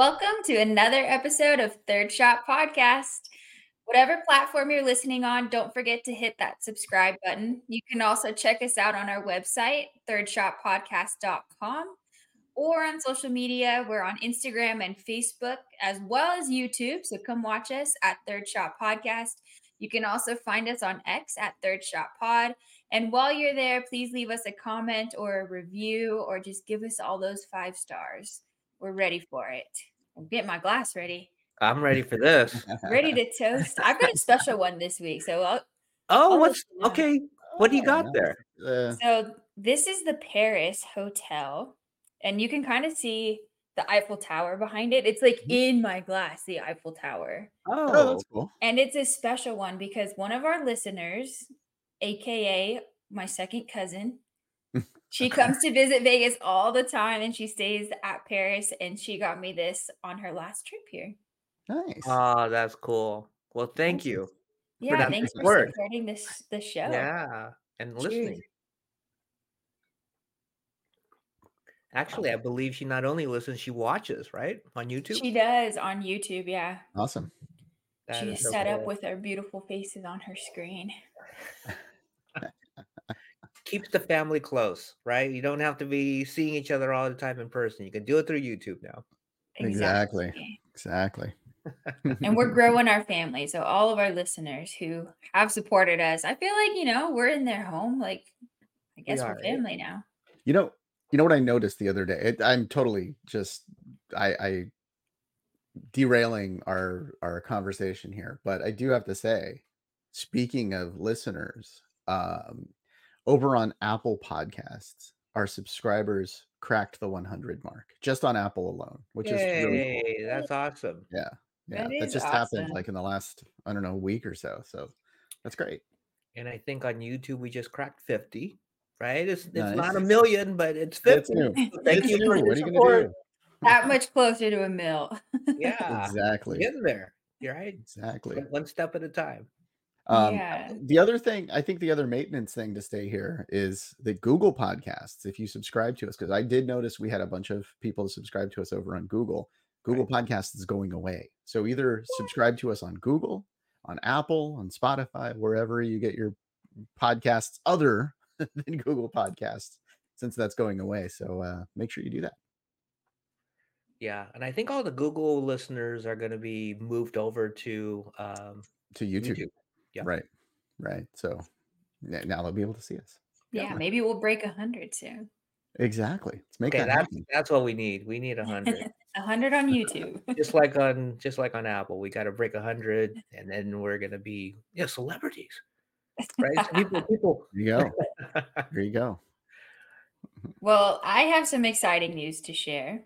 Welcome to another episode of Third Shot Podcast. Whatever platform you're listening on, don't forget to hit that subscribe button. You can also check us out on our website, thirdshotpodcast.com, or on social media. We're on Instagram and Facebook, as well as YouTube. So come watch us at Third Shot Podcast. You can also find us on X at Third Shot Pod. And while you're there, please leave us a comment or a review or just give us all those five stars. We're ready for it. I'll get my glass ready. I'm ready for this. Ready to toast. I've got a special one this week. So I'll, Oh, I'll what's let you know. okay? What do you Oh, got there? Uh, So this is the Paris Hotel, and you can kind of see the Eiffel Tower behind it. It's like Mhm. in my glass, the Eiffel Tower. oh, Oh, that's cool. And it's a special one because one of our listeners, aka my second cousin, she comes to visit Vegas all the time and she stays at Paris and she got me this on her last trip here. Nice. oh, that's cool. Well, thank you. Yeah, that thanks for word. supporting this the show. Yeah, and Cheers. listening. Actually, I believe she not only listens, she watches, right? On YouTube. She does on YouTube, yeah. awesome. That She's so set up with our beautiful faces on her screen. Keeps the family close, right? You don't have to be seeing each other all the time in person. You can do it through YouTube now. Exactly. Exactly. and we're growing our family. So all of our listeners who have supported us, I feel like, you know, we're in their home. Like, I guess we are, are yeah. family now. You know, you know what I noticed the other day. It, I'm totally just I, I derailing our our conversation here, but I do have to say, speaking of listeners, um, over on Apple Podcasts, our subscribers cracked the 100 mark just on Apple alone, which is really cool. That's awesome. Yeah, yeah, That that, is just awesome. happened like in the last I don't know week or so. So that's great. And I think on YouTube we just cracked 50, right? It's it's not a million, but it's It's 50. new. So Thank It's you new. for your What are you gonna support. That much closer to a mill. Yeah, Exactly. getting there. You're right. Exactly. One- One step at a time. Um, yeah. The other thing, I think the other maintenance thing to stay here is the Google podcasts. If you subscribe to us, because I did notice we had a bunch of people subscribe to us over on Google. Google Podcasts is going away. So either subscribe to us on Google, on Apple, on Spotify, wherever you get your podcasts other than Google Podcasts, since that's going away. So uh, make sure you do that. Yeah, and I think all the Google listeners are going to be moved over to um, To YouTube. YouTube. Yeah. Right. Right. So now they'll be able to see us. Yeah. Maybe we'll break a hundred soon. Exactly. Let's make Okay, that that's happen. that's what we need. We need a hundred. A hundred on YouTube. just like on just like on Apple, we got to break a hundred, and then we're gonna be yeah celebrities, right? So people, people. There you go. There you go. well, I have some exciting news to share.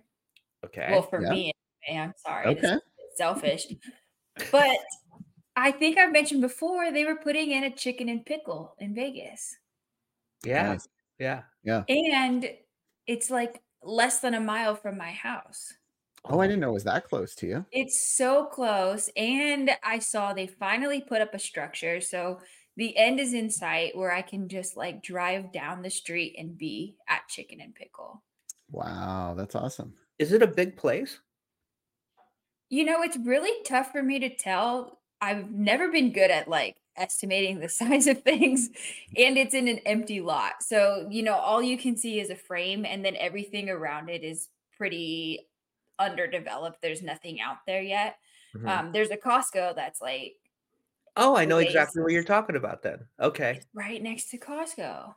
okay. Well, for Yeah. me, anyway, I'm sorry. Okay. is a bit selfish. But I think I've mentioned before they were putting in a chicken and pickle in Vegas. yeah, Nice. yeah. And it's like less than a mile from my house. Oh, I didn't know it was that close to you. It's so close. And I saw they finally put up a structure. So the end is in sight where I can just like drive down the street and be at Chicken and Pickle. Wow, that's awesome. Is it a big place? You know, it's really tough for me to tell. I've never been good at like estimating the size of things, and it's in an empty lot. So, you know, all you can see is a frame, and then everything around it is pretty underdeveloped. There's nothing out there yet. Mhm. Um, there's a Costco that's like oh, I know okay, exactly what you're talking about. Then okay. right next to Costco.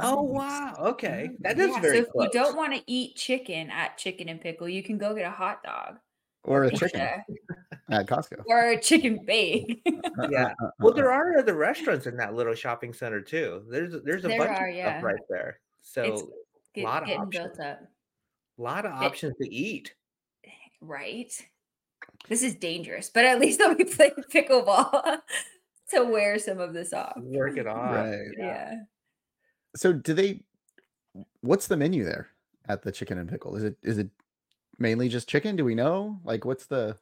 Oh wow. Okay, that is Yeah, very so if close. you don't want to eat chicken at Chicken and Pickle, you can go get a hot dog Or a chicken pizza, at Costco. or chicken bake. Yeah. Well, there are other restaurants in that little shopping center too. There's there's a There bunch are, of yeah. stuff right there. So It's a lot of options. built up. A lot of It- options to eat. Right. This is dangerous, but at least I'll be playing pickleball to wear some of this off. Work it off. Right. Yeah. So do they what's the menu there at the chicken and pickle? Is it is it mainly just chicken? Do we know? Like what's the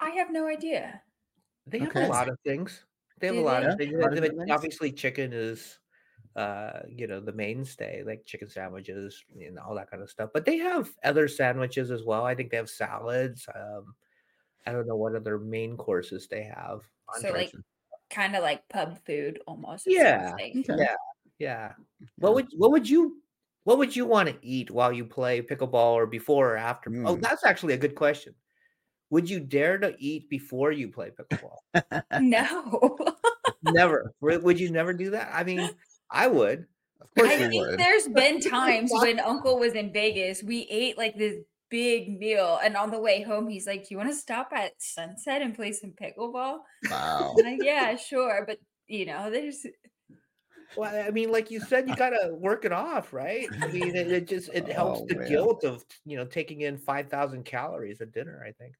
I have no idea. They have Okay. a lot of things. They have a lot they? of things. A lot of things? Obviously, chicken is uh, you know, the mainstay, like chicken sandwiches and all that kind of stuff. But they have other sandwiches as well. I think they have salads. Um, I don't know what other main courses they have. So like kind of like pub food almost. Yeah. like. Okay. Yeah, yeah. What would what would you what would you want to eat while you play pickleball or before or after? Oh, Mm. that's actually a good question. Would you dare to eat before you play pickleball? No. never. Would you never do that? I mean, I would. Of course I think would. there's been times when Uncle was in Vegas, we ate like this big meal, and on the way home, he's like, "Do you want to stop at Sunset and play some pickleball?" Wow. Like, yeah, sure, but you know, there's Well, I mean, like you said, you gotta work it off, right? I mean, it, it just it helps Oh, the man. guilt of you know taking in five thousand calories at dinner. I think.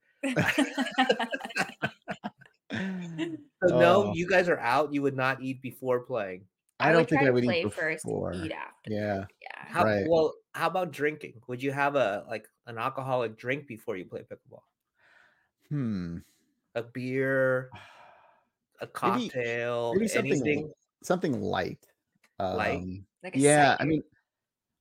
So no, Oh, you guys are out. You would not eat before playing. I I don't think I would play eat first, before. eat after. Yeah. Yeah. How Right. well? How about drinking? Would you have a like an alcoholic drink before you play pickleball? Hmm. A beer, a cocktail, maybe something anything something light. light? Um, Like a yeah, I mean,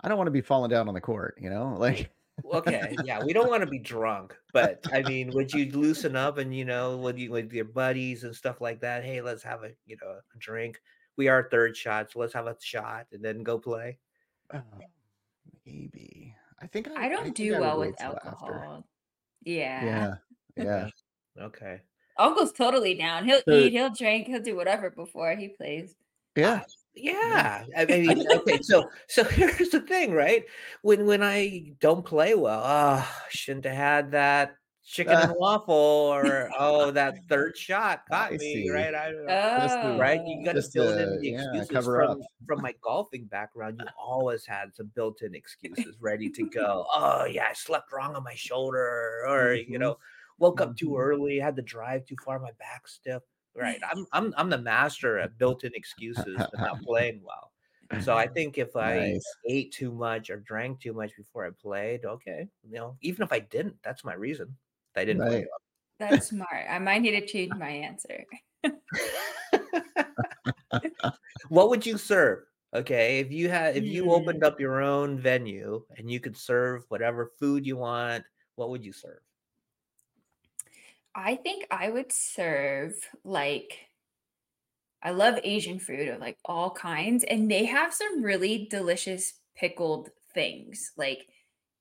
I don't want to be falling down on the court, you know? Like Okay, yeah, we don't want to be drunk, but I mean, would you loosen up and you know, with you with your buddies and stuff like that? Hey, let's have a you know a drink. We are third shot, so let's have a shot and then go play. uh, maybe. I think I, I I don't think do I well with till after. alcohol. Yeah. Yeah. Yeah. Okay. Uncle's totally down. He'll So- eat, he'll drink, he'll do whatever before he plays. Yeah. Yeah, I mean, okay, so so here's the thing, right? When when I don't play well, oh, shouldn't have had that chicken and waffle, or oh, that third shot caught I me, see. right? I don't. Just to- Oh. right? You got to build to, in the yeah, excuses cover from up. from my golfing background. You always had some built-in excuses ready to go. Oh yeah, I slept wrong on my shoulder, or you Mhm. know, woke up too Mhm. early, had to drive too far, my back stiff. Right, I'm I'm I'm the master at built-in excuses to not playing well. So I think if I Nice. ate too much or drank too much before I played, okay, you know, even if I didn't, that's my reason. I didn't play Right. That's smart. I might need to change my answer. what would you serve? Okay, if you had if you Hmm. opened up your own venue and you could serve whatever food you want, what would you serve? I think I would serve like I love Asian food of like all kinds, and they have some really delicious pickled things. Like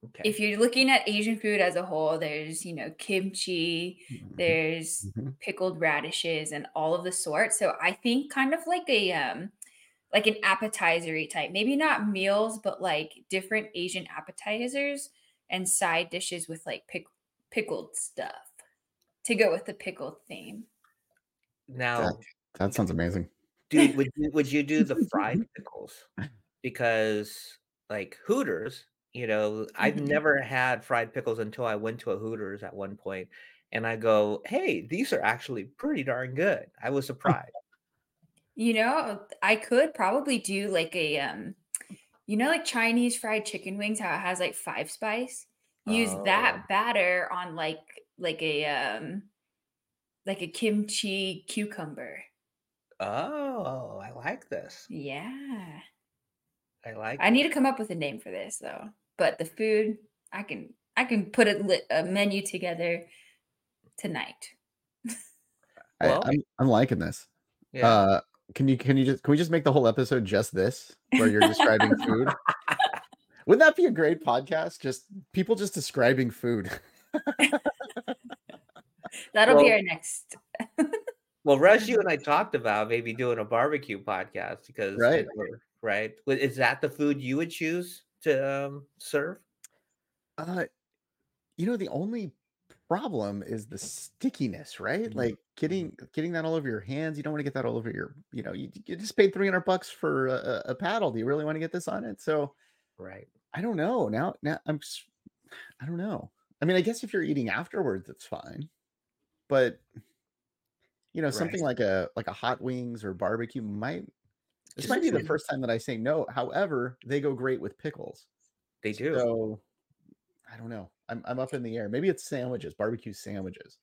Okay. if you're looking at Asian food as a whole, there's, you know, kimchi, Mhm. there's Mhm. pickled radishes and all of the sorts. So I think kind of like a um like an appetizery type. Maybe not meals, but like different Asian appetizers and side dishes with like pick, pickled stuff to go with the pickle theme. now, That sounds amazing. Dude, would you, would you do the fried pickles? Because like Hooters, you know, I've Mhm. never had fried pickles until I went to a Hooters at one point, and I go, "Hey, these are actually pretty darn good." I was surprised. You know, I could probably do like a um you know like Chinese fried chicken wings how it has like five spice? Use Oh. that batter on like like a um like a kimchi cucumber. Oh, I like this. Yeah. I like. I need to come up with a name for this though. But the food, I can I can put a, li- a menu together tonight. Well- I, I'm I'm liking this. yeah. Uh, can you can you just can we just make the whole episode just this where you're describing food? Wouldn't that be a great podcast? Just people just describing food. That'll be our next. well, Rush, you and I talked about maybe doing a barbecue podcast because Right. it- or- right. Is that the food you would choose to um, serve? Uh, you know, the only problem is the stickiness, right? Mhm. Like getting getting that all over your hands. You don't want to get that all over your, you know, you, you just paid 300 bucks for a, a a paddle. Do you really want to get this on it? So Right. I don't know. Now, now I'm, I don't know. I mean, I guess if you're eating afterwards, it's fine. But you know, something like a like a hot wings or barbecue might. This Just might be the first time that I say no. However, they go great with pickles. They do. So I don't know. I'm I'm up in the air. Maybe it's sandwiches, barbecue sandwiches.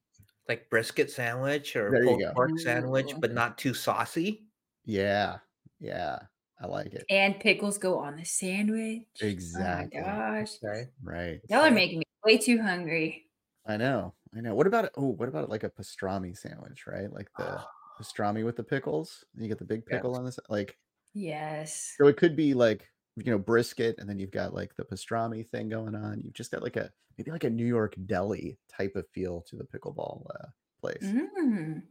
like brisket sandwich or There pulled pork sandwich, but mm. not too saucy. Yeah, yeah. I like it. And pickles go on the sandwich. Exactly. Oh my gosh. Okay. Right. Y'all are making me way too hungry. I know. I know. What about it? Oh, what about like a pastrami sandwich, right? Like the pastrami with the pickles. You get the big Yes. pickle on this. Like, Yes. so it could be like, you know, brisket, and then you've got like the pastrami thing going on. You've just got like a maybe like a New York deli type of feel to the pickleball uh, place. Mm.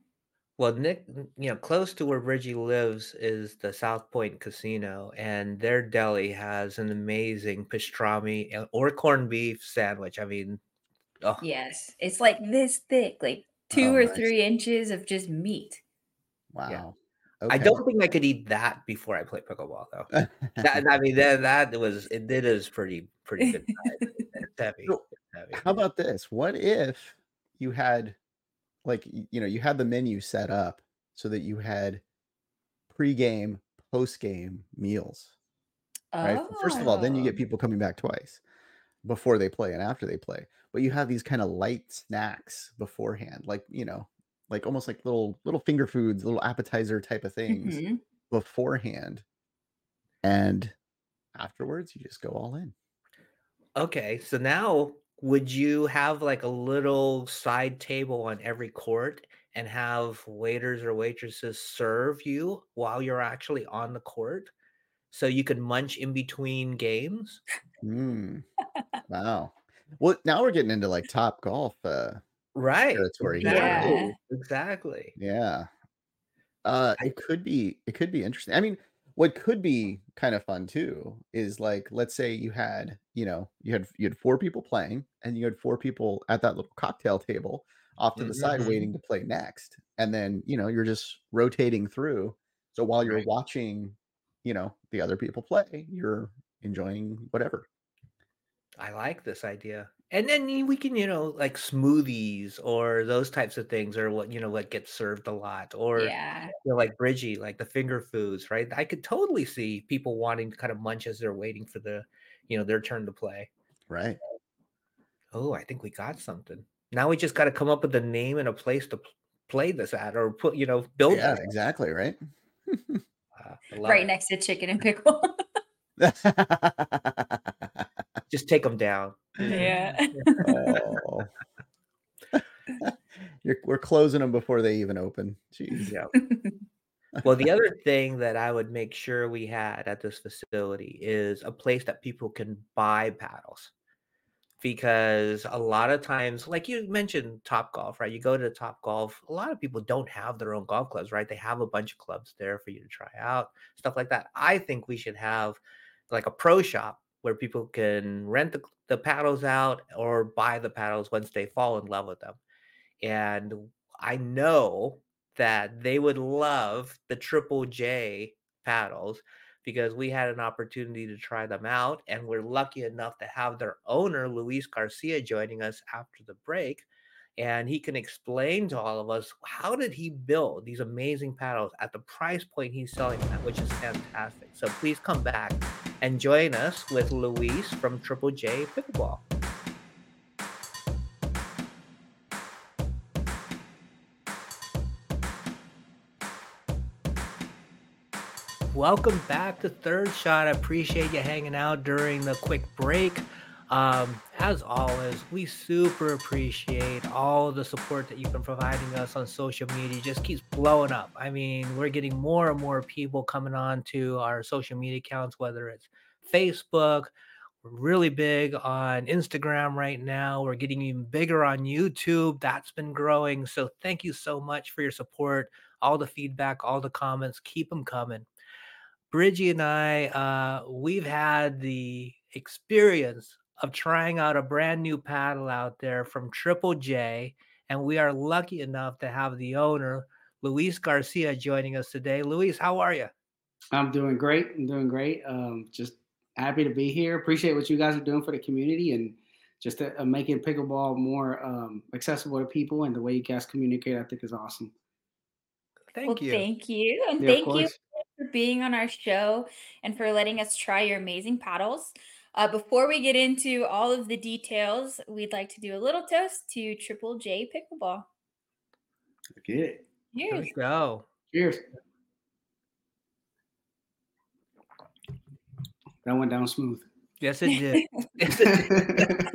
Well, Nick, you know, close to where Bridgie lives is the South Point Casino, and their deli has an amazing pastrami uh, or corned beef sandwich. I mean, oh, Yes. It's like this thick, like two Oh, or nice. three inches of just meat. Wow. I Okay. don't think I could eat that before I play pickleball, though. That, I mean, that that was it. It is pretty pretty good. It's heavy. It's heavy. How about this? What if you had like you know, you had the menu set up so that you had pre-game, post-game meals, right? First of all, then you Oh. get people coming back twice before they play and after they play. But you have these kind of light snacks beforehand, like, you know, like almost like little little finger foods, little appetizer type of things Mhm. beforehand. And afterwards, you just go all in. Okay, so now would you have like a little side table on every court and have waiters or waitresses serve you while you're actually on the court so you can munch in between games? Mm, wow. Well, now we're getting into like top golf uh Right. territory Exactly. right? Yeah. Exactly. Yeah. Uh it could be it could be interesting. I mean, what could be kind of fun too is like let's say you had, you know, you had you had four people playing and you had four people at that little cocktail table off to the side Mhm. waiting to play next. And then, you know, you're just rotating through. So while you're Right. watching, you know, the other people play, you're enjoying whatever. I like this idea. And then we can, you know, like smoothies or those types of things or what, you know, what gets served a lot or Yeah. you know, like Bridgie, like the finger foods, right? I could totally see people wanting to kind of munch as they're waiting for the, you know, their turn to play. Right. Oh, I think we got something. Now we just got to come up with a name and a place to play this at or put, you know, build Yeah, exactly, right? Uh, Right it. next to chicken and pickle. Just take them down. yeah. oh. You're, we're closing them before they even open. Jeez. Yeah. Well, the other thing that I would make sure we had at this facility is a place that people can buy paddles. Because a lot of times, like you mentioned, Top Golf, right? You go to Top Golf, a lot of people don't have their own golf clubs, right? They have a bunch of clubs there for you to try out, stuff like that. I think we should have like a pro shop where people can rent the, the paddles out or buy the paddles once they fall in love with them. And I know that they would love the Triple J paddles because we had an opportunity to try them out and we're lucky enough to have their owner Luis Garcia joining us after the break and he can explain to all of us how did he build these amazing paddles at the price point he's selling them at which is fantastic so please come back and join us with Luis from Triple J Pickleball Welcome back to Third Shot. I appreciate you hanging out during the quick break. Um, as always, we super appreciate all the support that you've been providing us on social media. It just keeps blowing up. I mean, we're getting more and more people coming on to our social media accounts, whether it's Facebook. We're really big on Instagram right now. We're getting even bigger on YouTube. That's been growing. So thank you so much for your support, all the feedback, all the comments. Keep them coming. Bridgie and I, uh, we've had the experience of trying out a brand new paddle out there from Triple J, and we are lucky enough to have the owner, Luis Garcia, joining us today. Luis, how are you? I'm doing great. I'm doing great. Um, just happy to be here. Appreciate what you guys are doing for the community and just uh, making pickleball more um, accessible to people. And the way you guys communicate, I think, is awesome. Thank well, you. thank you. And Yeah, thank you for being on our show and for letting us try your amazing paddles. Uh, before we get into all of the details, we'd like to do a little toast to Triple J Pickleball. Okay. it. Here Cheers. we go. Cheers. That went down smooth. Yes, it did. yes, it did.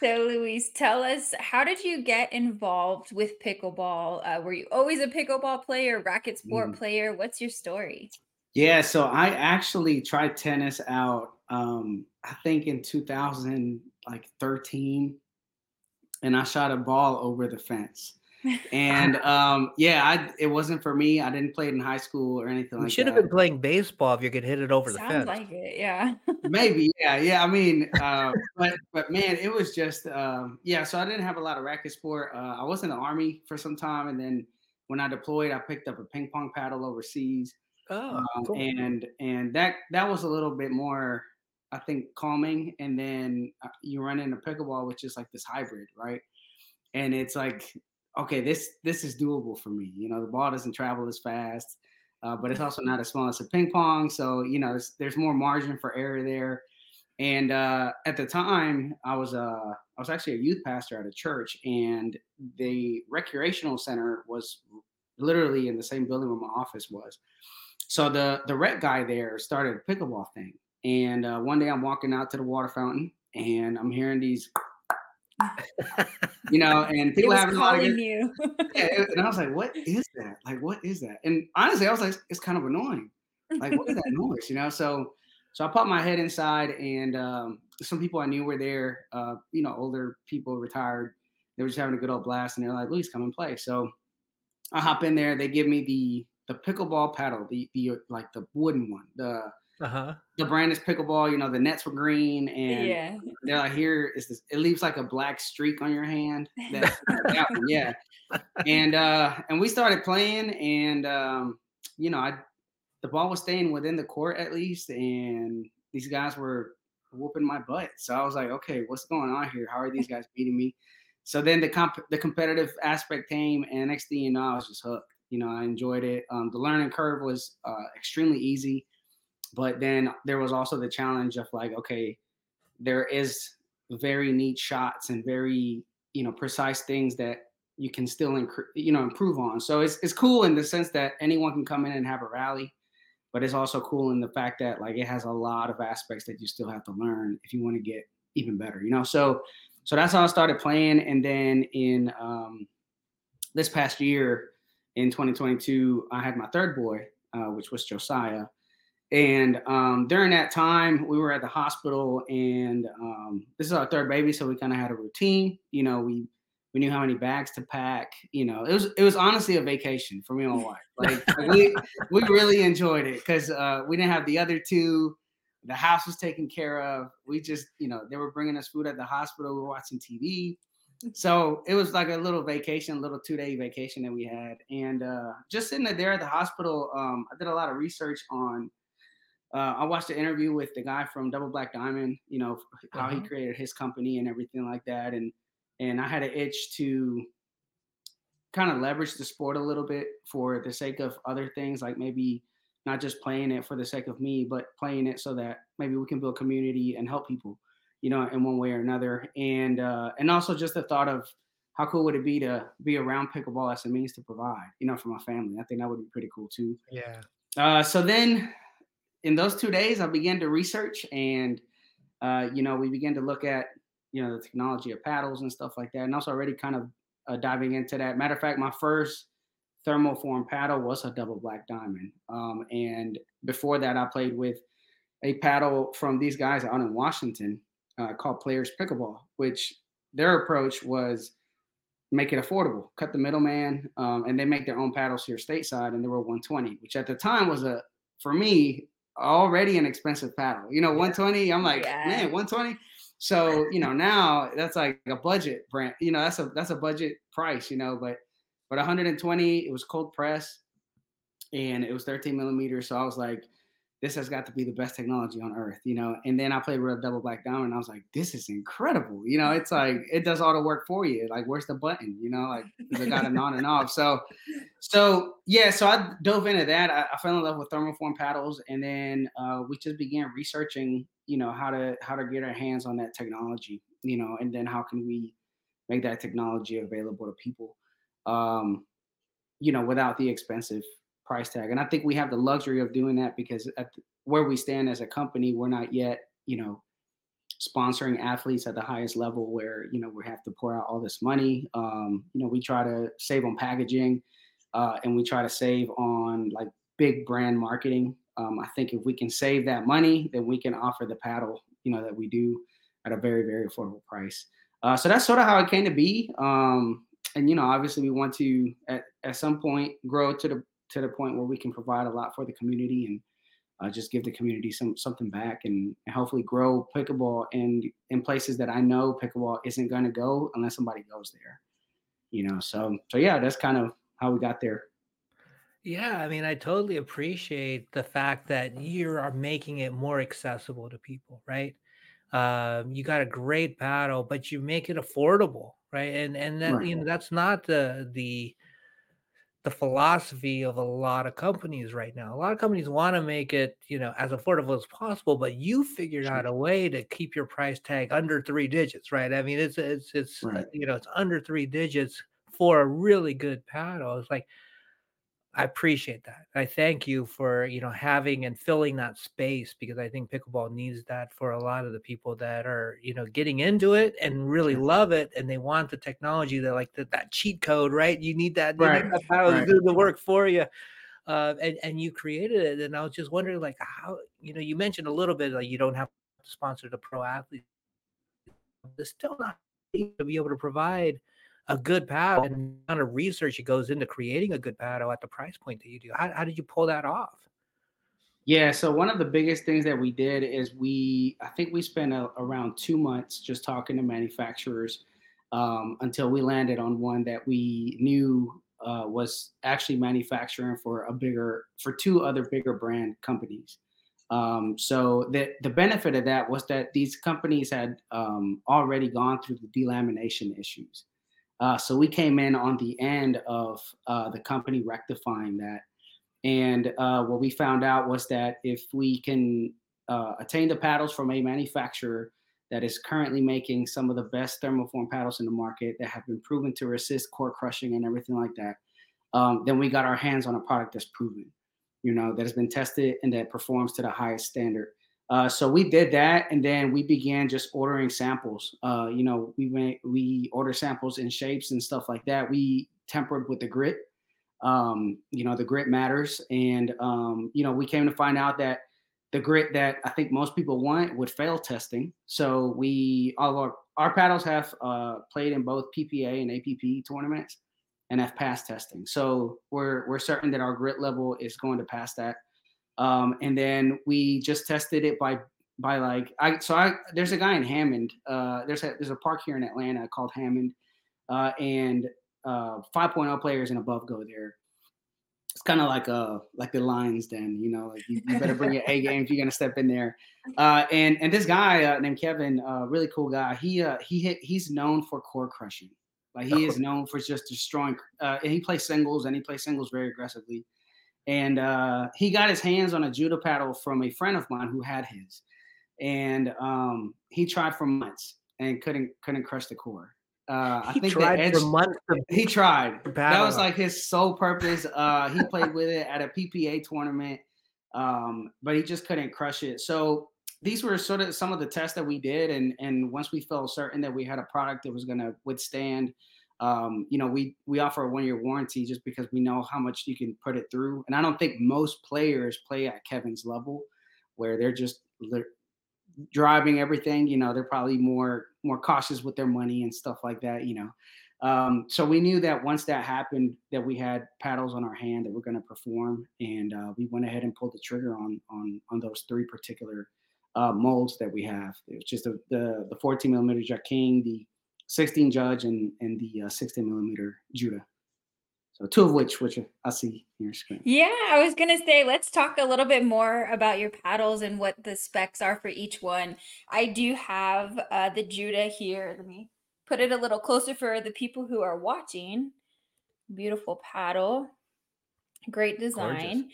So, Luis, tell us how did you get involved with pickleball? Uh, were you always a pickleball player, racket sport Mm. player? What's your story? Yeah, so I actually tried tennis out. Um, I think in 2000, like 13, and I shot a ball over the fence. And um, yeah, I it wasn't for me. I didn't play it in high school or anything like that. You like should have been playing baseball if you could hit it over the fence. Sounds fence. like it, yeah. Maybe, yeah, yeah. I mean, uh, but but man, it was just um, yeah. So I didn't have a lot of racket sport. Uh, I was in the army for some time, and then when I deployed, I picked up a ping pong paddle overseas. Oh, um, cool. and and that that was a little bit more i think calming and then uh, you run into pickleball which is like this hybrid right? And it's like okay this this is doable for me you know the ball doesn't travel as fast uh, but it's also not as small as a ping pong so you know there's more margin for error there. And uh, at the time i was uh, i was actually a youth pastor at a church and the recreational center was literally in the same building where my office was so the the rec guy there started a pickleball thing, and uh, one day I'm walking out to the water fountain, and I'm hearing these, you know, and It people was having a lot of calling you. yeah, and I was like, what is that? Like, what is that? And honestly, I was like, it's kind of annoying. Like, what is that noise? You know, so so I popped my head inside, and um, some people I knew were there. Uh, you know, older people, retired. They were just having a good old blast, and they're like, "Luis, come and play." So I hop in there. They give me the the pickleball paddle, the the like the wooden one. The Uh-huh. the brand is pickleball. You know, the nets were green, and yeah. they're like, "Here is this." It leaves like a black streak on your hand. That, that one, yeah. And uh, and we started playing, and um, you know, I the ball was staying within the court at least, and these guys were whooping my butt. So I was like, okay, what's going on here? How are these guys beating me? So then the comp the competitive aspect came, and next thing you know, I was just hooked. You know, I enjoyed it. Um, the learning curve was uh, extremely easy, but then there was also the challenge of like, okay, there is very neat shots and very you know precise things that you can still incre- you know improve on. So it's it's cool in the sense that anyone can come in and have a rally, but it's also cool in the fact that like it has a lot of aspects that you still have to learn if you want to get even better. You know, so so that's how I started playing, and then in um, this past year in 2022, I had my third boy, uh, which was Josiah. And um, during that time, we were at the hospital, and um, this is our third baby, so we kind of had a routine. You know, we we knew how many bags to pack. You know, it was it was honestly a vacation for me and my wife. Like we we really enjoyed it because uh, we didn't have the other two. The house was taken care of. We just, you know, they were bringing us food at the hospital. We were watching TV. So it was like a little vacation, a little two day vacation that we had. And uh, just sitting there at the hospital, um, I did a lot of research on. Uh, I watched the interview with the guy from Double Black Diamond, you know, how he Uh-huh. created his company and everything like that. And and I had an itch to kind of leverage the sport a little bit for the sake of other things, like maybe not just playing it for the sake of me, but playing it so that maybe we can build community and help people, you know, in one way or another. And uh, and also just the thought of how cool would it be to be around pickleball as a means to provide, you know, for my family. I think that would be pretty cool too. Yeah. Uh, so then in those two days, I began to research and, uh, you know, we began to look at, you know, the technology of paddles and stuff like that. And also already kind of uh, diving into that. Matter of fact, my first thermoform paddle was a double black diamond. Um, and before that, I played with a paddle from these guys out in Washington uh, called Players Pickleball, which their approach was make it affordable, cut the middleman, um, and they make their own paddles here stateside, and they were 120, which at the time was a for me already an expensive paddle. You know, 120. I'm like, Yeah. man, 120. So you know now that's like a budget brand. You know, that's a that's a budget price. You know, but but 120. It was cold press, and it was 13 millimeters. So I was like, this has got to be the best technology on earth, you know. And then I played with a double black diamond. And I was like, this is incredible, you know. It's like it does all the work for you. Like, where's the button, you know? Like, they got it on and off. So, so yeah. So I dove into that. I, I fell in love with thermoform paddles, and then uh, we just began researching, you know, how to how to get our hands on that technology, you know, and then how can we make that technology available to people, um, you know, without the expensive price tag. And I think we have the luxury of doing that because at where we stand as a company, we're not yet, you know, sponsoring athletes at the highest level where you know we have to pour out all this money. Um, you know, we try to save on packaging, uh, and we try to save on like big brand marketing. Um, I think if we can save that money, then we can offer the paddle, you know, that we do at a very very affordable price. Uh, so that's sort of how it came to be. Um, and you know, obviously, we want to at, at some point grow to the to the point where we can provide a lot for the community and uh, just give the community some something back and, and, hopefully grow pickleball in in places that I know pickleball isn't going to go unless somebody goes there. You know, so so yeah, that's kind of how we got there. Yeah, I mean, I totally appreciate the fact that you are making it more accessible to people, right? Um, you got a great paddle, but you make it affordable, right? And and that right. you know that's not the the the philosophy of a lot of companies right now. A lot of companies want to make it, you know, as affordable as possible, but you figured out a way to keep your price tag under three digits, right? I mean, it's it's it's right. you know, it's under three digits for a really good paddle. It's like I appreciate that. I thank you for you know having and filling that space because I think pickleball needs that for a lot of the people that are you know getting into it and really love it and they want the technology that like the, that cheat code, right? You need that, right. You that right. to do the work for you. Uh, and and you created it, and I was just wondering, like, how you know, you mentioned a little bit like you don't have to sponsor the pro athlete. It's still not to be able to provide a good paddle and the amount of research it goes into creating a good paddle at the price point that you do. How, how did you pull that off? Yeah, so one of the biggest things that we did is we, I think we spent a, around two months just talking to manufacturers um, until we landed on one that we knew uh, was actually manufacturing for a bigger, for two other bigger brand companies. Um, so the the benefit of that was that these companies had um, already gone through the delamination issues. Uh, so we came in on the end of uh, the company rectifying that. And uh, what we found out was that if we can uh, attain the paddles from a manufacturer that is currently making some of the best thermoform paddles in the market that have been proven to resist core crushing and everything like that, um, then we got our hands on a product that's proven, you know, that has been tested and that performs to the highest standard. Uh, so we did that, and then we began just ordering samples. Uh, you know, we went, we order samples in shapes and stuff like that. We tempered with the grit. Um, you know, the grit matters, and um, you know, we came to find out that the grit that I think most people want would fail testing. So we all of our our paddles have uh, played in both PPA and APP tournaments and have passed testing. So we're we're certain that our grit level is going to pass that. Um, and then we just tested it by by like I so I there's a guy in Hammond. Uh, there's a there's a park here in Atlanta called Hammond, uh, and uh, 5.0 players and above go there. It's kind of like a like the Lions Den, you know, like you, you better bring your A game if you're gonna step in there. Uh, and and this guy uh, named Kevin, uh, really cool guy. He uh, he hit he's known for core crushing. Like he is known for just destroying. Uh, and he plays singles and he plays singles very aggressively and uh, he got his hands on a Judah paddle from a friend of mine who had his, and um, he tried for months and couldn't couldn't crush the core. Uh, I he think tried edge, for months. He tried. That was like his sole purpose. Uh, he played with it at a PPA tournament, um, but he just couldn't crush it. So these were sort of some of the tests that we did, and and once we felt certain that we had a product that was going to withstand um, you know, we we offer a one year warranty just because we know how much you can put it through. And I don't think most players play at Kevin's level, where they're just they're driving everything. You know, they're probably more more cautious with their money and stuff like that. You know, um, so we knew that once that happened, that we had paddles on our hand that were going to perform, and uh, we went ahead and pulled the trigger on on on those three particular uh, molds that we have. It was just the the, the 14 millimeter Jack King, the 16 Judge and and the uh, 16 millimeter Judah. So two of which which I see your screen. Yeah, I was gonna say let's talk a little bit more about your paddles and what the specs are for each one. I do have uh, the Judah here. Let me put it a little closer for the people who are watching. Beautiful paddle, great design. Gorgeous.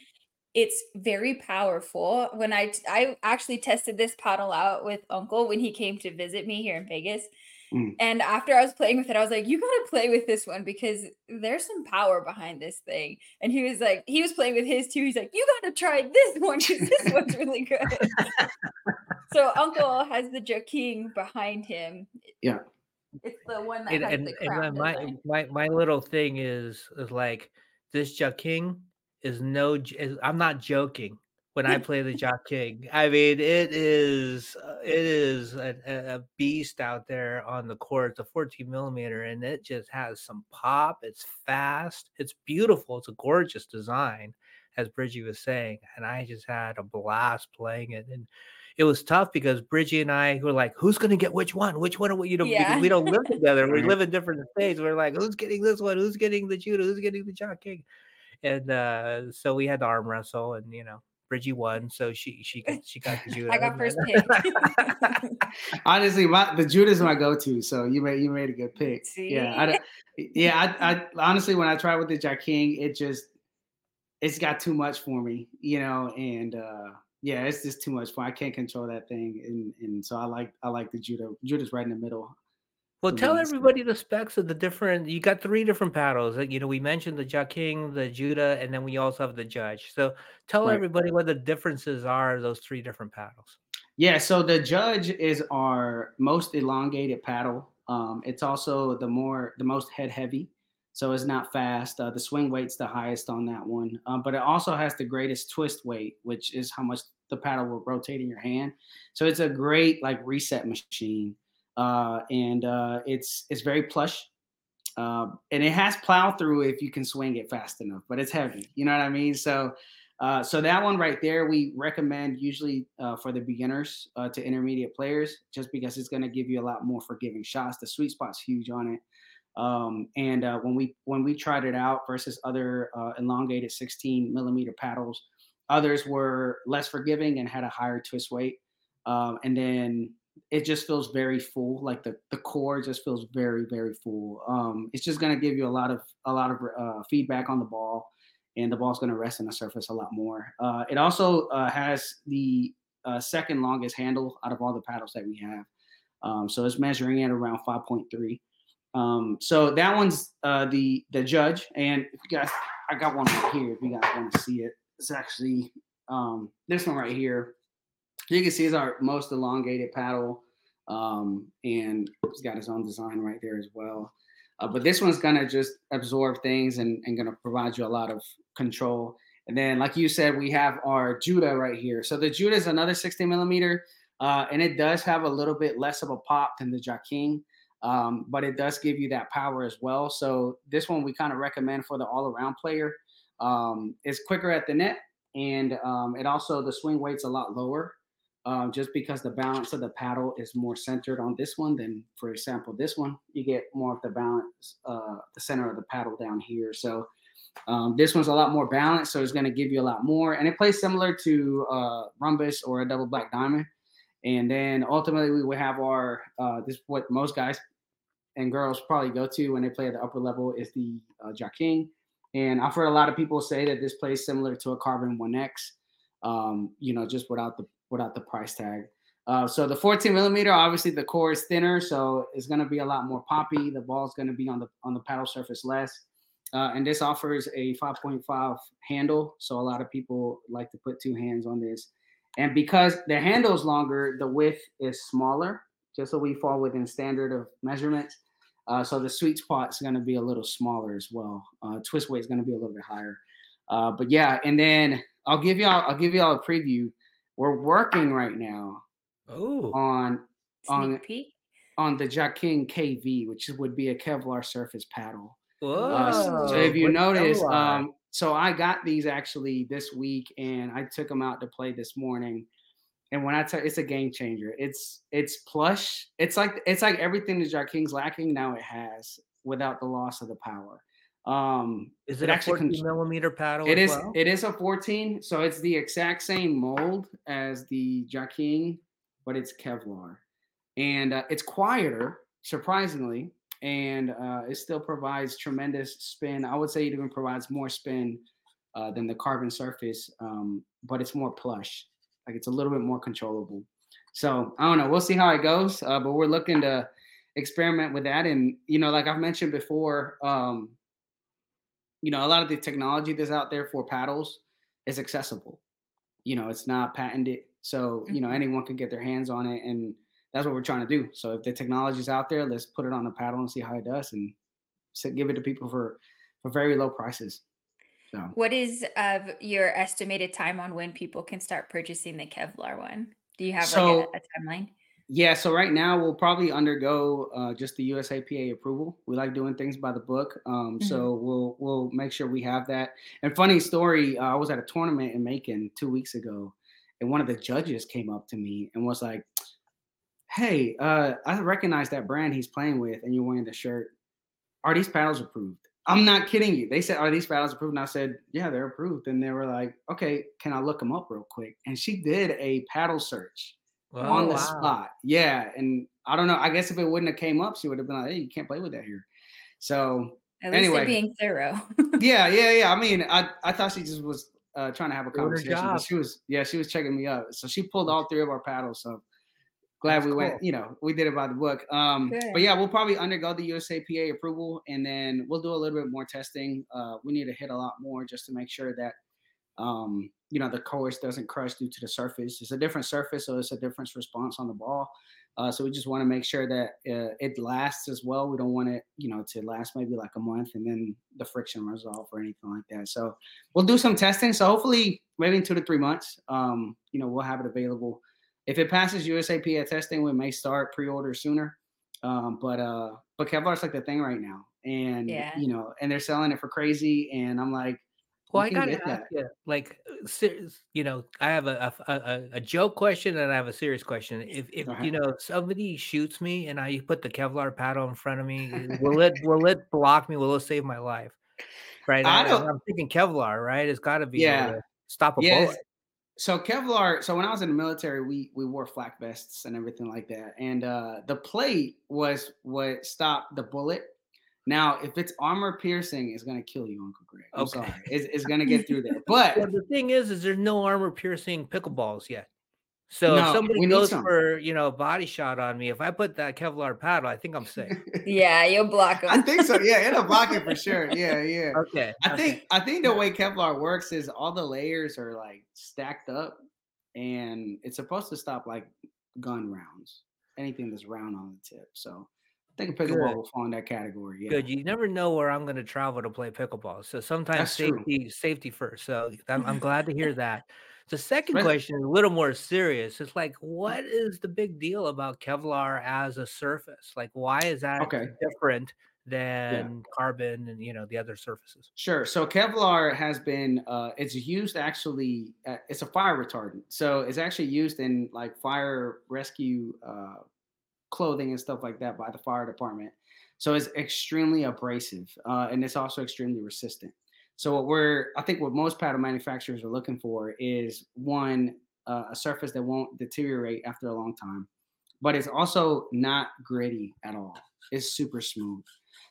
It's very powerful. When I I actually tested this paddle out with Uncle when he came to visit me here in Vegas Mm. And after I was playing with it, I was like, you gotta play with this one because there's some power behind this thing. And he was like, he was playing with his too. He's like, you gotta try this one because this one's really good. so Uncle has the King behind him. Yeah. It's the one that and, has and, the crown and my, my, my little thing is is like this King is no is, I'm not joking when I play the Jock King. I mean, it is uh, it is a, a, beast out there on the court. It's a 14 millimeter, and it just has some pop. It's fast. It's beautiful. It's a gorgeous design, as Bridgie was saying, and I just had a blast playing it. And it was tough because Bridgie and I were like, "Who's going to get which one? Which one? Are we, you know, yeah. we don't live together. We live in different states. We're like, who's getting this one? Who's getting the Judah? Who's getting the Jock King?" And uh, so we had to arm wrestle, and you know, Bridgie won, so she she got she got the Judah. I got first pick. Honestly, my the Judah's my go-to, so you made you made a good pick. See? Yeah, I, yeah. I, I honestly, when I tried with the Jack King, it just it's got too much for me, you know, and uh yeah, it's just too much fun. I can't control that thing, and and so I like I like the Judah. Judah's right in the middle. Well, tell everybody the specs of the different. You got three different paddles. You know, we mentioned the Jack King, the Judah, and then we also have the Judge. So tell right. everybody what the differences are. Those three different paddles. Yeah. So the Judge is our most elongated paddle. Um, it's also the more the most head heavy, so it's not fast. Uh, the swing weight's the highest on that one, um, but it also has the greatest twist weight, which is how much the paddle will rotate in your hand. So it's a great like reset machine uh, and uh, it's it's very plush. Uh, and it has plow through if you can swing it fast enough, but it's heavy. You know what I mean? So, uh, so that one right there, we recommend usually uh, for the beginners uh, to intermediate players, just because it's going to give you a lot more forgiving shots. The sweet spot's huge on it. Um, and uh, when we when we tried it out versus other uh, elongated 16 millimeter paddles, others were less forgiving and had a higher twist weight. Um, and then it just feels very full. Like the the core just feels very very full. Um, it's just gonna give you a lot of a lot of uh, feedback on the ball, and the ball's gonna rest on the surface a lot more. Uh, it also uh, has the uh, second longest handle out of all the paddles that we have. Um, so it's measuring at around 5.3. Um, so that one's uh, the the judge, and if you guys, I got one right here. If you guys want to see it, it's actually um, this one right here you can see is our most elongated paddle. Um, and he's got his own design right there as well. Uh, but this one's gonna just absorb things and, and gonna provide you a lot of control. And then, like you said, we have our Judah right here. So the Judah is another 60 millimeter, uh, and it does have a little bit less of a pop than the Jaking, um, but it does give you that power as well. So this one we kind of recommend for the all-around player. Um, it's quicker at the net, and um, it also the swing weight's a lot lower um, just because the balance of the paddle is more centered on this one than, for example, this one. You get more of the balance, uh, the center of the paddle down here. So um, this one's a lot more balanced, so it's going to give you a lot more. And it plays similar to uh, Ronbus or a double black diamond. And then ultimately, we will have our uh, this what most guys and girls probably go to when they play at the upper level is the uh, King. And I've heard a lot of people say that this plays similar to a CRBN 1X, um, you know, just without the without the price tag. Uh, so the 14 millimeter, obviously the core is thinner, so it's going to be a lot more poppy. The ball is going to be on the on the paddle surface less, uh, and this offers a 5.5 handle. So a lot of people like to put two hands on this, and because the handle is longer, the width is smaller, just so we fall within standard of measurements. Uh, so the sweet spot is going to be a little smaller as well. Uh, twist weight is going to be a little bit higher. Uh, but yeah, and then I'll give y'all I'll give y'all a preview we're working right now oh. on on on the Jakin KV, which would be a Kevlar surface paddle. Uh, so if you notice, um, so I got these actually this week, and I took them out to play this morning. And when I tell it's a game changer. It's it's plush. It's like it's like everything that Jack King's lacking now it has without the loss of the power. Um, is it, it actually 14 millimeter paddle? It is. Well? It is a 14, so it's the exact same mold as the Jaking, but it's Kevlar, and uh, it's quieter, surprisingly, and uh, it still provides tremendous spin. I would say it even provides more spin uh, than the carbon surface, um, but it's more plush. Like it's a little bit more controllable. So I don't know. We'll see how it goes, uh, but we're looking to experiment with that. And you know, like I've mentioned before, um, you know, a lot of the technology that's out there for paddles is accessible. You know, it's not patented, so you know Mhm. anyone can get their hands on it, and that's what we're trying to do. So if the technology's out there, let's put it on a paddle and see how it does, and so give it to people for for very low prices. So What is of your estimated time on when people can start purchasing the Kevlar one? Do you have like a, a timeline? Yeah, so right now we'll probably undergo uh, just the USAPA approval. We like doing things by the book, um, Mhm. so we'll we'll make sure we have that. And funny story, uh, I was at a tournament in Macon two weeks ago, and one of the judges came up to me and was like, "Hey, uh, I recognize that brand he's playing with, and you're wearing the shirt. Are these paddles approved?" I'm not kidding you. They said, "Are these paddles approved?" And I said, "Yeah, they're approved." And they were like, "Okay, can I look them up real quick?" And she did a paddle search Oh, on the wow. spot. Yeah, and I don't know. I guess if it wouldn't have came up, she would have been like, "Hey, you can't play with that here." So At least Anyway. being thorough. yeah, yeah, yeah. I mean, I I thought she just was uh, trying to have a conversation. but. She was, yeah, she was checking me out. So she pulled all three of our paddles. So glad That's we went. You know, we did it by the book. Um, Good. but yeah, we'll probably undergo the USAPA approval, and then we'll do a little bit more testing. Uh, we need to hit a lot more just to make sure that um, you know the course doesn't crush due to the surface. It's a different surface, so it's a different response on the ball. Uh, so we just want to make sure that uh, it lasts as well. We don't want it, you know, to last maybe like a month and then the friction resolve or anything like that. So we'll do some testing. So hopefully, maybe in two to three months, um, you know, we'll have it available. If it passes USAPA testing, we may start pre-order sooner. Um, but uh, but Kevlar's like the thing right now, and Yeah. you know, and they're selling it for crazy. And I'm like, Well, I gotta ask that. you, like, uh, you know, I have a, a, a, a joke question and I have a serious question. If, if Go you know, if somebody shoots me and I put the Kevlar paddle in front of me, will it, will it block me? Will it save my life? Right. I I, don't. I'm thinking Kevlar, right? It's got to be Yeah, stop a yes. bullet. So Kevlar. So when I was in the military, we we wore flak vests and everything like that. And uh, the plate was what stopped the bullet. Now, if it's armor piercing, it's gonna kill you, Uncle Greg. I'm Okay. sorry. It's, it's gonna get through there. But Well, the thing is, is there's no armor piercing pickleballs yet. So if somebody goes some. for, you know, a body shot on me, if I put that Kevlar paddle, I think I'm safe. yeah, you'll block them. I think so. Yeah, it'll block it for sure. Yeah, yeah. Okay. I okay. think I think the way Kevlar works is all the layers are like stacked up, and it's supposed to stop like gun rounds, anything that's round on the tip. So I think a pickleball will fall in that category. Yeah, Good. You never know where I'm going to travel to play pickleball. So sometimes that's true. safety, safety first. So I'm, I'm glad to hear that. The second Right. question is a little more serious. It's like, what is the big deal about Kevlar as a surface? Like, why is that Okay. different Yeah. than carbon and you know the other surfaces? Sure. So Kevlar has been uh, it's used actually uh, it's a fire retardant. So it's actually used in like fire rescue uh, clothing and stuff like that by the fire department. So it's extremely abrasive uh, and it's also extremely resistant. So what we're I think what most paddle manufacturers are looking for is one uh, a surface that won't deteriorate after a long time, but it's also not gritty at all. It's super smooth.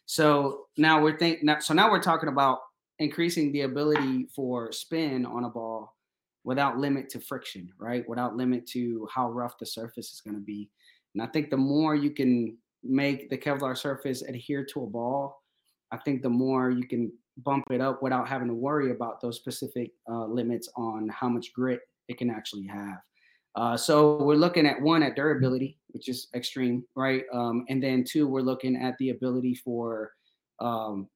So now we're thinking. So now we're talking about increasing the ability for spin on a ball without limit to friction, right? Without limit to how rough the surface is going to be. And I think the more you can make the Kevlar surface adhere to a ball, I think the more you can bump it up without having to worry about those specific uh, limits on how much grit it can actually have. Uh, so we're looking at one at durability, which is extreme, right? Um, and then two, we're looking at the ability for, um,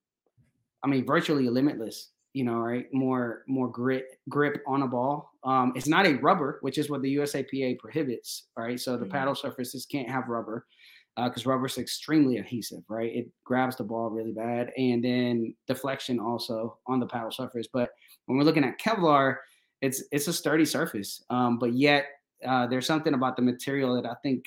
I mean, virtually limitless. You know, right? More more grit grip on a ball. Um, it's not a rubber, which is what the USAPA prohibits, right? So the Mhm. paddle surfaces can't have rubber because rubber is extremely adhesive, right? It grabs the ball really bad, and then deflection also on the paddle surface. But when we're looking at Kevlar, it's it's a sturdy surface, um, but yet uh, there's something about the material that I think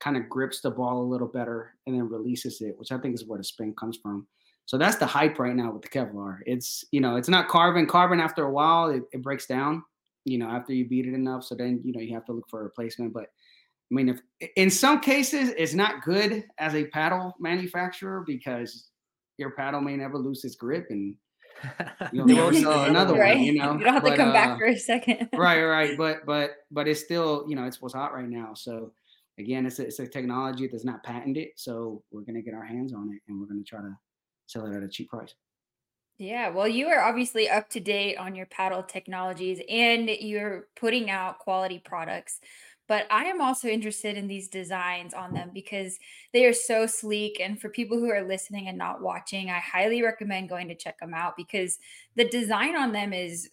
kind of grips the ball a little better and then releases it, which I think is where the spin comes from. So that's the hype right now with the Kevlar. It's you know it's not carbon. Carbon after a while it, it breaks down. You know after you beat it enough, so then you know you have to look for a replacement. But I mean, if in some cases it's not good as a paddle manufacturer because your paddle may never lose its grip and you'll They never sell another it. one. You know, You don't have to come uh, back for a second. right, right. But but but it's still you know it's what's hot right now. So again, it's a, it's a technology that's not patented, so we're gonna get our hands on it and we're gonna try to sell it at a cheap price. Yeah, well, you are obviously up to date on your paddle technologies and you're putting out quality products. But I am also interested in these designs on them because they are so sleek. And for people who are listening and not watching, I highly recommend going to check them out because the design on them is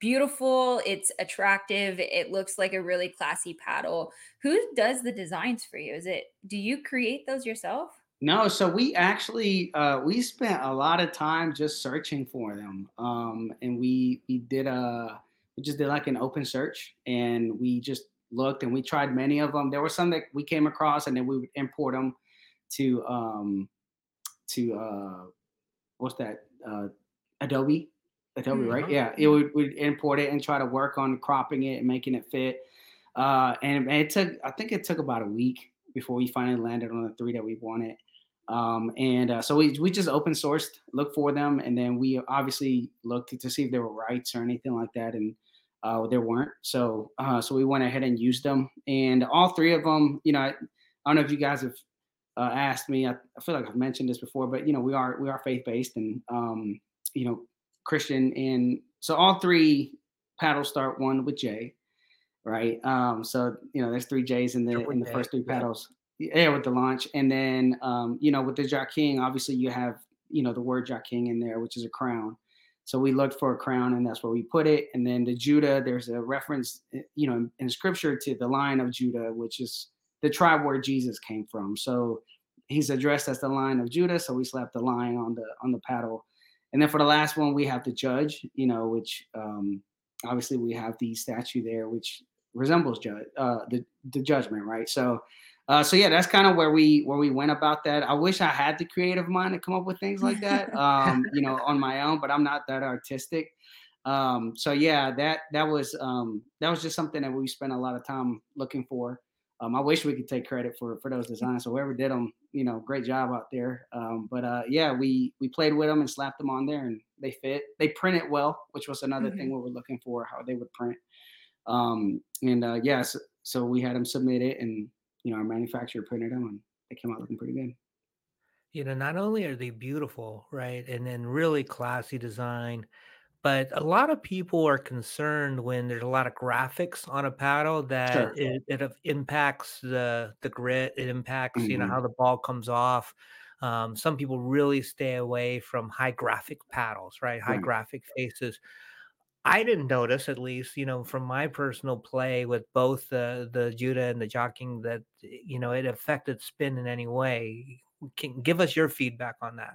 beautiful. It's attractive. It looks like a really classy paddle. Who does the designs for you? Is it, do you create those yourself? No, so we actually uh, we spent a lot of time just searching for them, um, and we we did a we just did like an open search, and we just looked and we tried many of them. There were some that we came across, and then we would import them to um, to uh, what's that uh, Adobe Adobe, mm-hmm. right? Yeah, it would we'd import it and try to work on cropping it and making it fit. Uh, and, and it took I think it took about a week before we finally landed on the three that we wanted. Um, and uh, so we, we just open sourced, look for them, and then we obviously looked to see if there were rights or anything like that, and uh, there weren't. So uh, so we went ahead and used them, and all three of them. You know, I, I don't know if you guys have uh, asked me. I, I, feel like I've mentioned this before, but you know, we are we are faith based and um, you know Christian, and so all three paddles start one with J, right? Um, so you know, there's three J's in the in the first three paddles yeah, with the launch, and then um, you know with the Jah King, obviously you have you know the word Jah King in there, which is a crown. So we looked for a crown, and that's where we put it. And then the Judah, there's a reference, eh, you know, in, in Scripture to the line of Judah, which is the tribe where Jesus came from. So he's addressed as the lion of Judah. So we slapped the line on the on the paddle. And then for the last one, we have the judge, you know, which um, obviously we have the statue there, which resembles judge, uh, the the judgment, right? So uh, so yeah, that's kind of where we where we went about that. I wish I had the creative mind to come up with things like that, um, you know, on my own, but I'm not that artistic. Um, so yeah, that that was um, that was just something that we spent a lot of time looking for. Um, I wish we could take credit for for those designs. So whoever did them, you know, great job out there. Um, but uh, yeah, we we played with them and slapped them on there, and they fit. They print it well, which was another mm-hmm. thing we were looking for, how they would print. Um, and uh, yes, yeah, so, so we had them submit it, and you know, our manufacturer printed them and they came out looking pretty good. You know, not only are they beautiful, right, and then really classy design, but a lot of people are concerned when there's a lot of graphics on a paddle that sure. it, it impacts the the grit, it impacts mm-hmm. you know mm-hmm. how the ball comes off. Um, some people really stay away from high graphic paddles, right? High right. graphic faces. I didn't notice, at least, you know, from my personal play with both the the Judah and the Jah King, that you know it affected spin in any way. Can give us your feedback on that.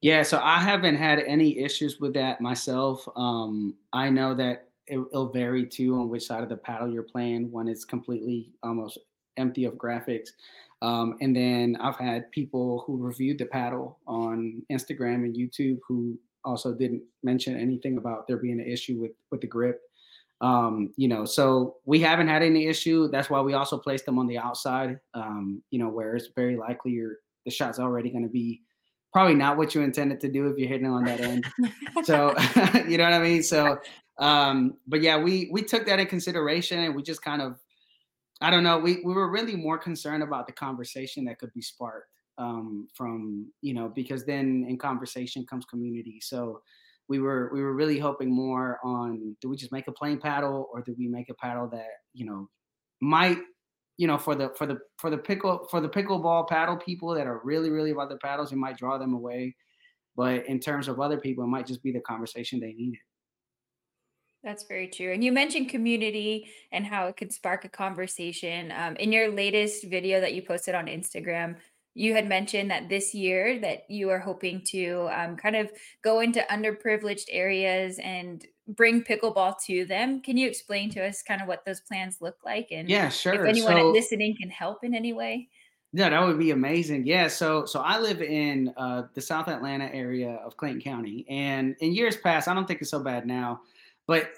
Yeah, so I haven't had any issues with that myself. Um, I know that it, will vary too on which side of the paddle you're playing when it's completely almost empty of graphics. Um, and then I've had people who reviewed the paddle on Instagram and YouTube who also didn't mention anything about there being an issue with with the grip. Um, you know, so we haven't had any issue. That's why we also placed them on the outside. Um, you know, where it's very likely your the shot's already going to be probably not what you intended to do if you're hitting on that end. so you know what I mean. So, um, but yeah, we we took that in consideration and we just kind of, I don't know, we we were really more concerned about the conversation that could be sparked um, from you know because then in conversation comes community so we were we were really hoping more on do we just make a plain paddle or do we make a paddle that you know might you know for the for the for the pickle for the pickleball paddle people that are really really about the paddles it might draw them away but in terms of other people it might just be the conversation they needed that's very true. And you mentioned community and how it could spark a conversation. Um, in your latest video that you posted on Instagram, you had mentioned that this year that you are hoping to um, kind of go into underprivileged areas and bring pickleball to them. Can you explain to us kind of what those plans look like and yeah, sure. If anyone so, listening can help in any way? Yeah, that would be amazing. Yeah, so so I live in uh, the South Atlanta area of Clayton County, and in years past, I don't think it's so bad now, but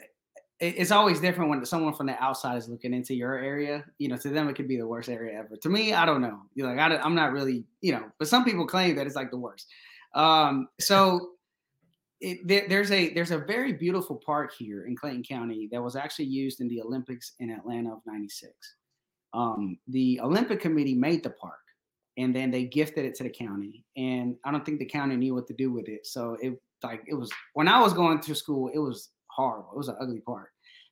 it's always different when someone from the outside is looking into your area. You know, to them it could be the worst area ever. To me, I don't know. You're like I am not really, you know, but some people claim that it's like the worst. Um, so it, there, there's a there's a very beautiful park here in Clayton County that was actually used in the Olympics in Atlanta of '96. um, the Olympic Committee made the park, and then they gifted it to the county. And I don't think the county knew what to do with it. So it like it was when I was going to school, it was horrible. It was an ugly park.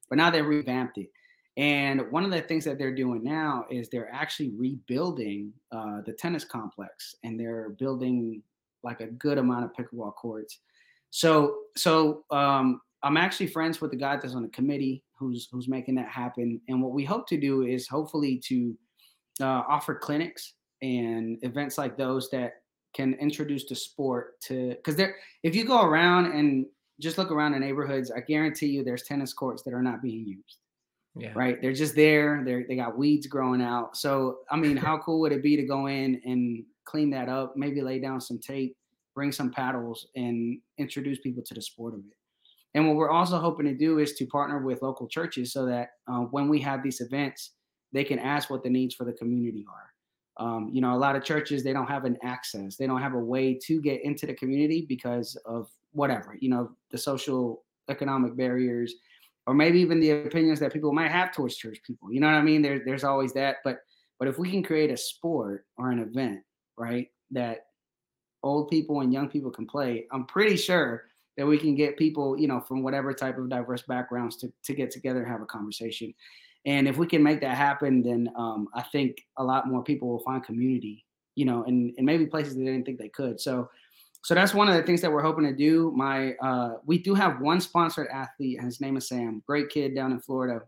But now they revamped it. And one of the things that they're doing now is they're actually rebuilding uh, the tennis complex, and they're building like a good amount of pickleball courts. So, so um, I'm actually friends with the guy that's on the committee who's who's making that happen. And what we hope to do is hopefully to uh, offer clinics and events like those that can introduce the sport to because there if you go around and just look around the neighborhoods, I guarantee you there's tennis courts that are not being used. Yeah. Right. They're just there. They're they got weeds growing out. So I mean, how cool would it be to go in and clean that up, maybe lay down some tape, bring some paddles, and introduce people to the sport of it. And what we're also hoping to do is to partner with local churches so that uh, when we have these events, they can ask what the needs for the community are. Um, you know, a lot of churches they don't have an access, they don't have a way to get into the community because of whatever, you know, the social economic barriers, or maybe even the opinions that people might have towards church people. You know what I mean? There's there's always that, but but if we can create a sport or an event, right, that old people and young people can play, I'm pretty sure that we can get people, you know, from whatever type of diverse backgrounds to, to get together and have a conversation. And if we can make that happen, then um, I think a lot more people will find community, you know, and, and maybe places they didn't think they could. So, so that's one of the things that we're hoping to do. My, uh, we do have one sponsored athlete, and his name is Sam, great kid down in Florida.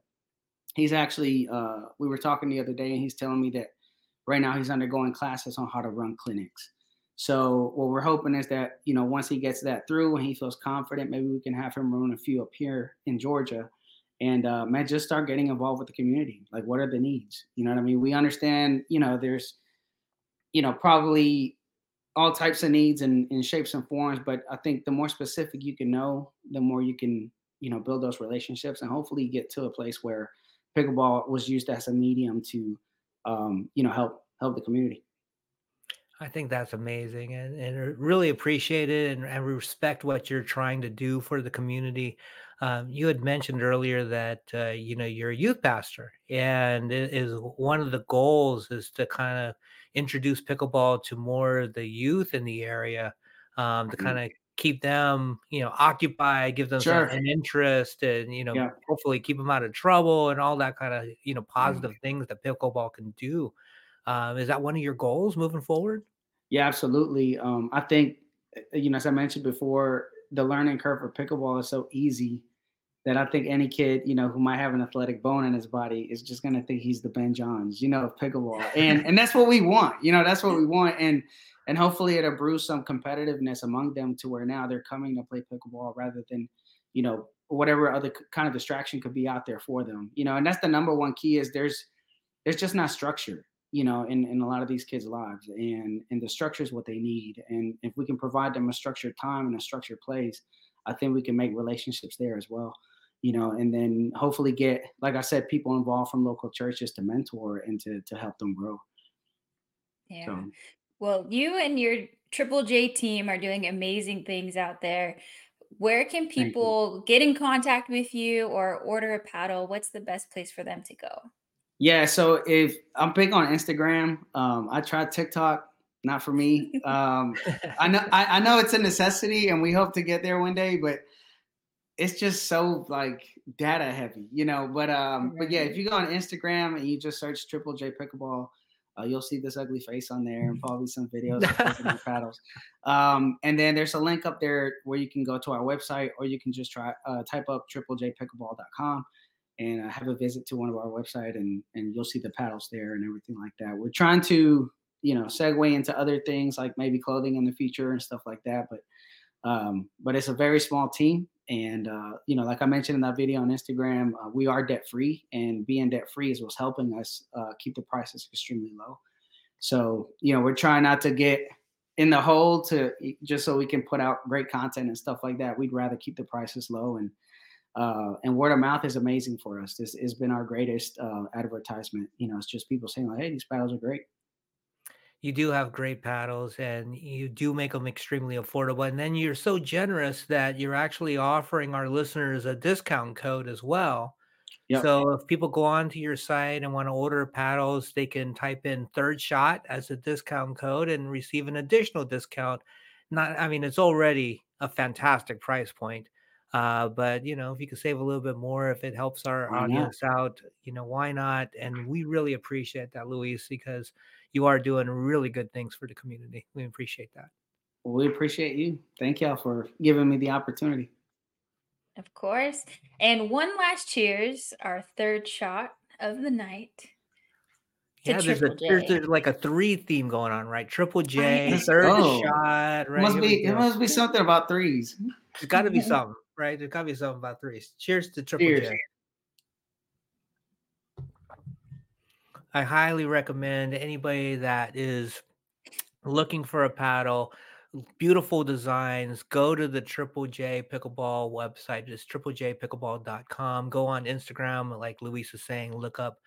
He's actually, uh, we were talking the other day, and he's telling me that right now he's undergoing classes on how to run clinics. So what we're hoping is that you know once he gets that through and he feels confident, maybe we can have him run a few up here in Georgia, and uh, man, just start getting involved with the community. Like, what are the needs? You know what I mean? We understand. You know, there's, you know, probably all types of needs and in shapes and forms, but I think the more specific you can know, the more you can you know build those relationships and hopefully get to a place where pickleball was used as a medium to um, you know help help the community. I think that's amazing and, and really appreciate it and, and respect what you're trying to do for the community. Um, you had mentioned earlier that uh, you know you're a youth pastor, and it is one of the goals is to kind of introduce pickleball to more of the youth in the area, um, to mm-hmm. kind of keep them you know occupied, give them sure. an interest, and you know yeah. hopefully keep them out of trouble and all that kind of you know positive mm-hmm. things that pickleball can do. Um, is that one of your goals moving forward? Yeah, absolutely. Um, I think, eh, you know, as I mentioned before, the learning curve for pickleball is so easy that I think any kid, you know, who might have an athletic bone in his body is just gonna think he's the Ben Johns, you know, of pickleball. And and that's what we want, you know, that's what we want. And and hopefully it'll brew some competitiveness among them to where now they're coming to play pickleball rather than, you know, whatever other kind of distraction could be out there for them. You know, and that's the number one key is there's there's just not structure you know, in, in a lot of these kids' lives. And and the structure is what they need. And if we can provide them a structured time and a structured place, I think we can make relationships there as well. You know, and then hopefully get, like I said, people involved from local churches to mentor and to to help them grow. Yeah. So, well, you and your Triple J team are doing amazing things out there. Where can people get in contact with you or order a paddle? What's the best place for them to go? Yeah, so if I'm big on Instagram, um, I tried TikTok, not for me. Um, I know I, I, know it's a necessity, and we hope to get there one day, but it's just so like data heavy, you know. But um, but yeah, if you go on Instagram and you just search Triple J Pickleball, uh, you'll see this ugly face on there and probably some videos of paddles. Um, and then there's a link up there where you can go to our website, or you can just try uh, type up triplejpickleball.com and uh, have a visit to one of our website and and you'll see the paddles there and everything like that. We're trying to you know segue into other things like maybe clothing in the future and stuff like that, but um, but it's a very small team and uh, you know like i mentioned in that video on instagram uh, we are debt free and being debt free is what's helping us uh, keep the prices extremely low so you know we're trying not to get in the hole to just so we can put out great content and stuff like that we'd rather keep the prices low and uh, and word of mouth is amazing for us. This has been our greatest uh, advertisement. You know, it's just people saying like, "Hey, these paddles are great." You do have great paddles, and you do make them extremely affordable. And then you're so generous that you're actually offering our listeners a discount code as well. Yep. So if people go onto your site and want to order paddles, they can type in third shot as a discount code and receive an additional discount. Not, I mean, it's already a fantastic price point. Uh, but you know, if you could save a little bit more, if it helps our Why not? audience out, you know, why not? And we really appreciate that, Luis, because you are doing really good things for the community. We appreciate that. Well, we appreciate you. Thank y'all for giving me the opportunity. Of course. And one last cheers, our third shot of the night. Yeah, there's a there's, there's like a three theme going on, right? Triple J, Let's third go. shot, It right? must Here be. It must be something about threes. There's got to be something, right? There's got to be something about threes. Cheers to Triple Cheers. J. I highly recommend anybody that is looking for a paddle, beautiful designs, go to the Triple J Pickleball website, just triplejpickleball.com. Go on Instagram, like Luis is saying, look up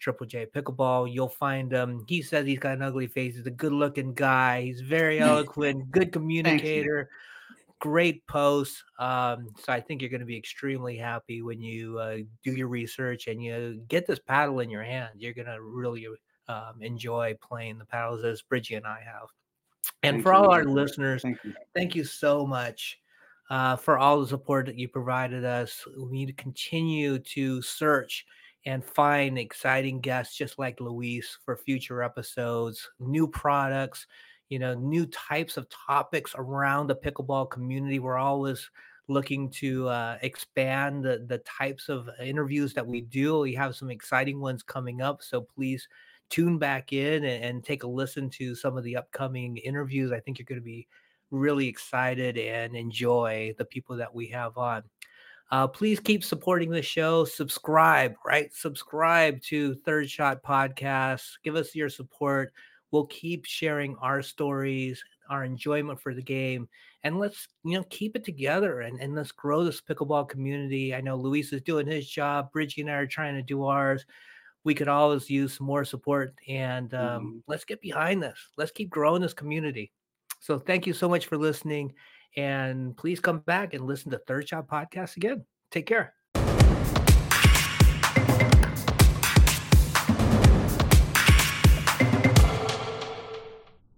Triple J Pickleball. You'll find him. He says he's got an ugly face. He's a good looking guy. He's very eloquent, good communicator great posts. Um, so I think you're going to be extremely happy when you uh, do your research and you get this paddle in your hand. You're going to really um, enjoy playing the paddles as Bridgie and I have. And Thank for you. all our listeners, Thank you. thank you so much uh, for all the support that you provided us. We need to continue to search and find exciting guests just like Luis for future episodes, new products, you know, new types of topics around the pickleball community. We're always looking to uh, expand the, the types of interviews that we do. We have some exciting ones coming up. So please tune back in and, and take a listen to some of the upcoming interviews. I think you're going to be really excited and enjoy the people that we have on. Uh, please keep supporting the show. Subscribe, right? Subscribe to Third Shot Podcast. Give us your support. We'll keep sharing our stories, our enjoyment for the game, and let's you know keep it together and, and let's grow this pickleball community. I know Luis is doing his job. Bridgie and I are trying to do ours. We could always use some more support, and um, Mhm. let's get behind this. Let's keep growing this community. So thank you so much for listening. And please come back and listen to Third Shot Podcast again. Take care.